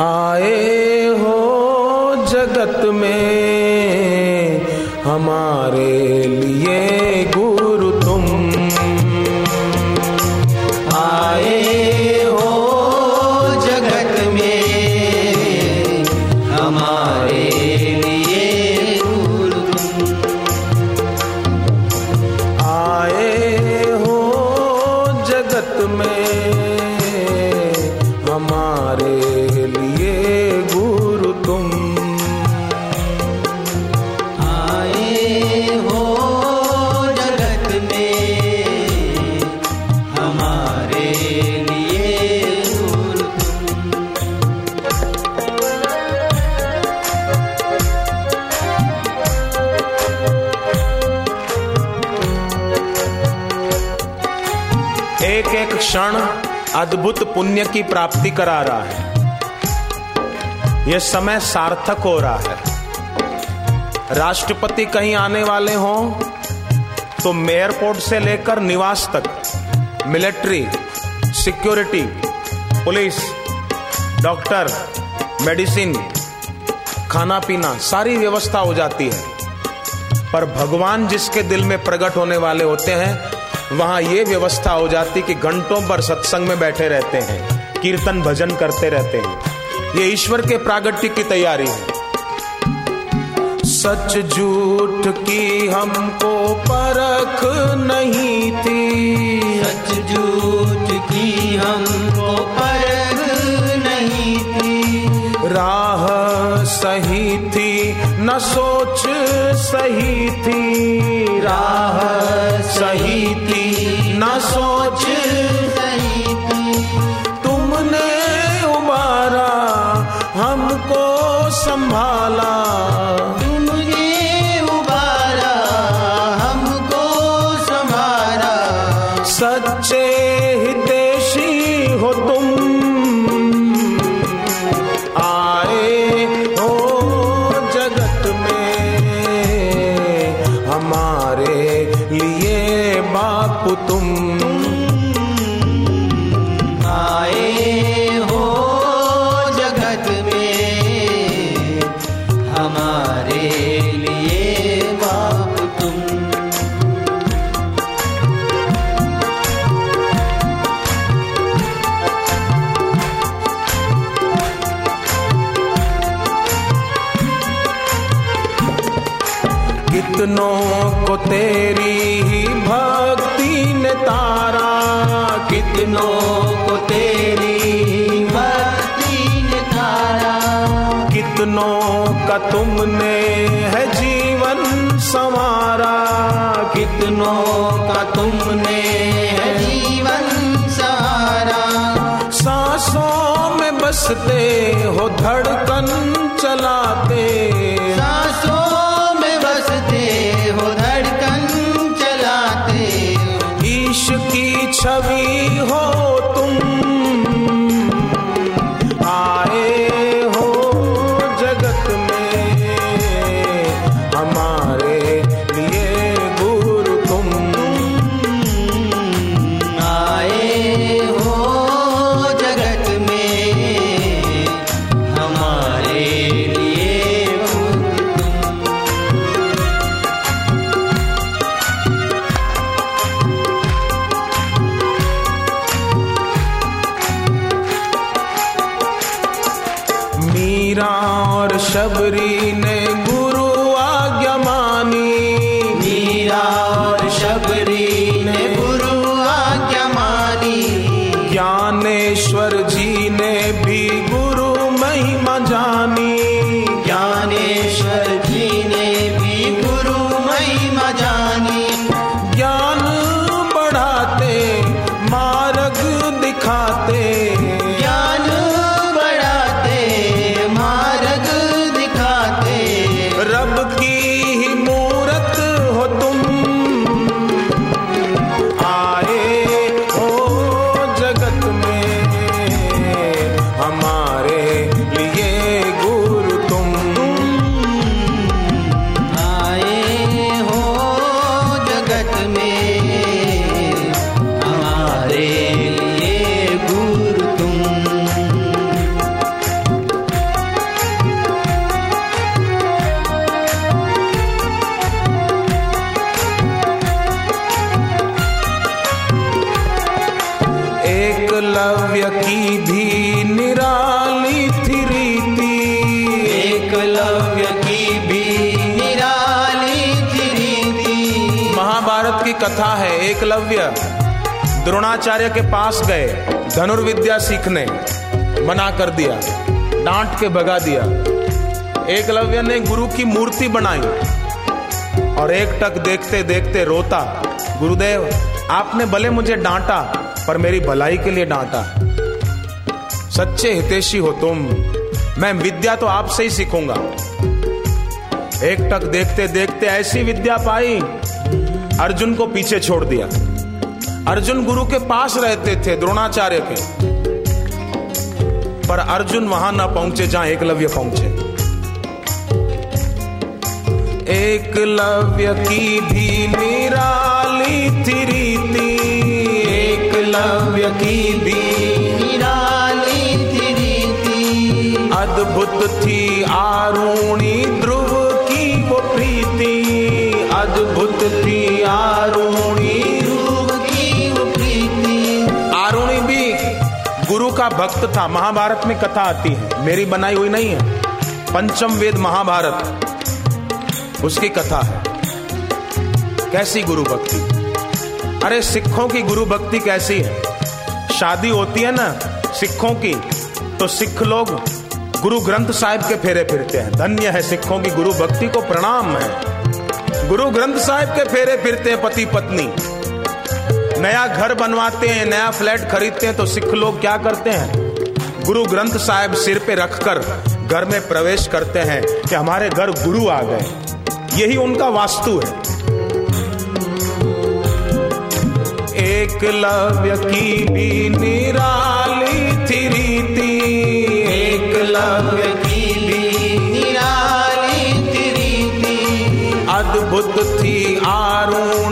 आए हो जगत में हमारे लिए। एक एक क्षण अद्भुत पुण्य की प्राप्ति करा रहा है। यह समय सार्थक हो रहा है। राष्ट्रपति कहीं आने वाले हों तो एयरपोर्ट से लेकर निवास तक, military, security, police, doctor, medicine खाना पीना सारी व्यवस्था हो जाती है। पर भगवान जिसके दिल में प्रकट होने वाले होते हैं वहाँ ये व्यवस्था हो जाती कि घंटों पर सत्संग में बैठे रहते हैं कीर्तन भजन करते रहते हैं। ये ईश्वर के प्रागट्य की तैयारी है। सच झूठ की हमको परख नहीं थी। सच झूठ की हमको परख नहीं थी। राह सही थी न सोच सही थी, राह सही थी। न सोच सही थी तुमने उबारा हमको संभाला। हमारे लिए बाप तुम कितनों को तेरी ही भक्ति ने तारा कितनों को तेरी भक्ति ने तारा कितनों का तुमने है जीवन संवारा कितनों का तुमने है जीवन सहारा सांसों में बसते हो धड़कन चलाते। सांसों छवि हो। मीरा और एकलव्य की भी निराली थी रीति। एकलव्य की भी निराली थी रीति। महाभारत की कथा है एकलव्य द्रोणाचार्य के पास गए धनुर्विद्या सीखने मना कर दिया डांट के भगा दिया। एकलव्य ने गुरु की मूर्ति बनाई और एक टक देखते देखते रोता गुरुदेव आपने भले मुझे डांटा पर मेरी भलाई के लिए डांटा। सच्चे हितेशी हो तुम। मैं विद्या तो आपसे ही सीखूँगा। एक टक देखते देखते ऐसी विद्या पाई, अर्जुन को पीछे छोड़ दिया। अर्जुन गुरु के पास रहते थे द्रोणाचार्य के। पर अर्जुन वहाँ ना पहुँचे जहाँ एकलव्य पहुँचे। एकलव्य की भी निराली थी रीति, एकलव्य की थी आरूणी ध्रुव की वो प्रीति अद्भुत थी आरूणी ध्रुव की वो प्रीति। आरुणी भी गुरु का भक्त था महाभारत में कथा आती है मेरी बनाई हुई नहीं है पंचम वेद महाभारत उसकी कथा है। कैसी गुरु भक्ति? अरे सिखों की गुरु भक्ति कैसी है? शादी होती है ना सिखों की तो सिख लोग गुरु ग्रंथ साहिब के फेरे फिरते हैं। धन्य है सिखों की गुरु भक्ति को प्रणाम है। गुरु ग्रंथ साहिब के फेरे फिरते हैं पति पत्नी। नया घर बनवाते हैं, नया फ्लैट खरीदते हैं तो सिख लोग क्या करते हैं? गुरु ग्रंथ साहिब सिर पे रखकर घर में प्रवेश करते हैं कि हमारे घर गुरु आ गए। यही उनका वास्तु है। एकलव्य की भी निराली थी रीति। एकलव्य की भी निराली रीति अद्भुत थी आरूणी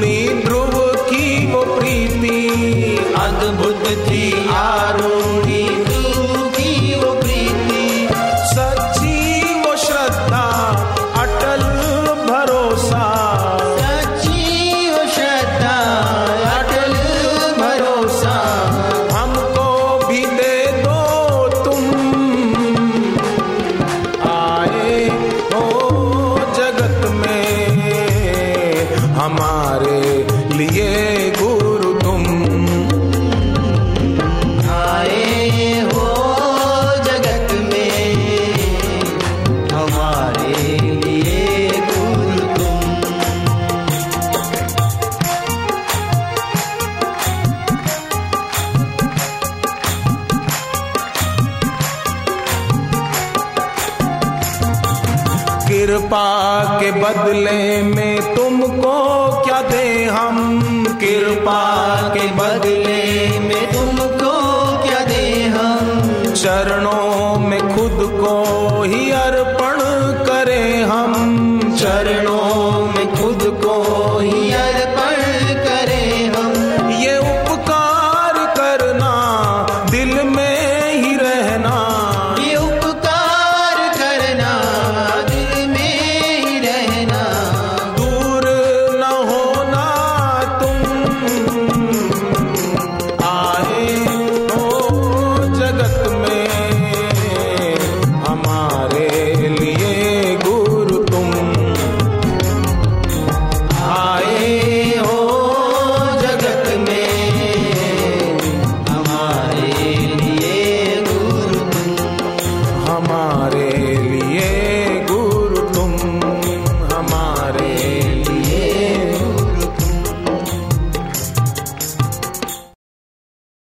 कृपा के बदले में तुमको क्या दे हम? कृपा के बदले में तुमको क्या दे हम? चरणों में खुद को ही अर्पण करें हम। चरणों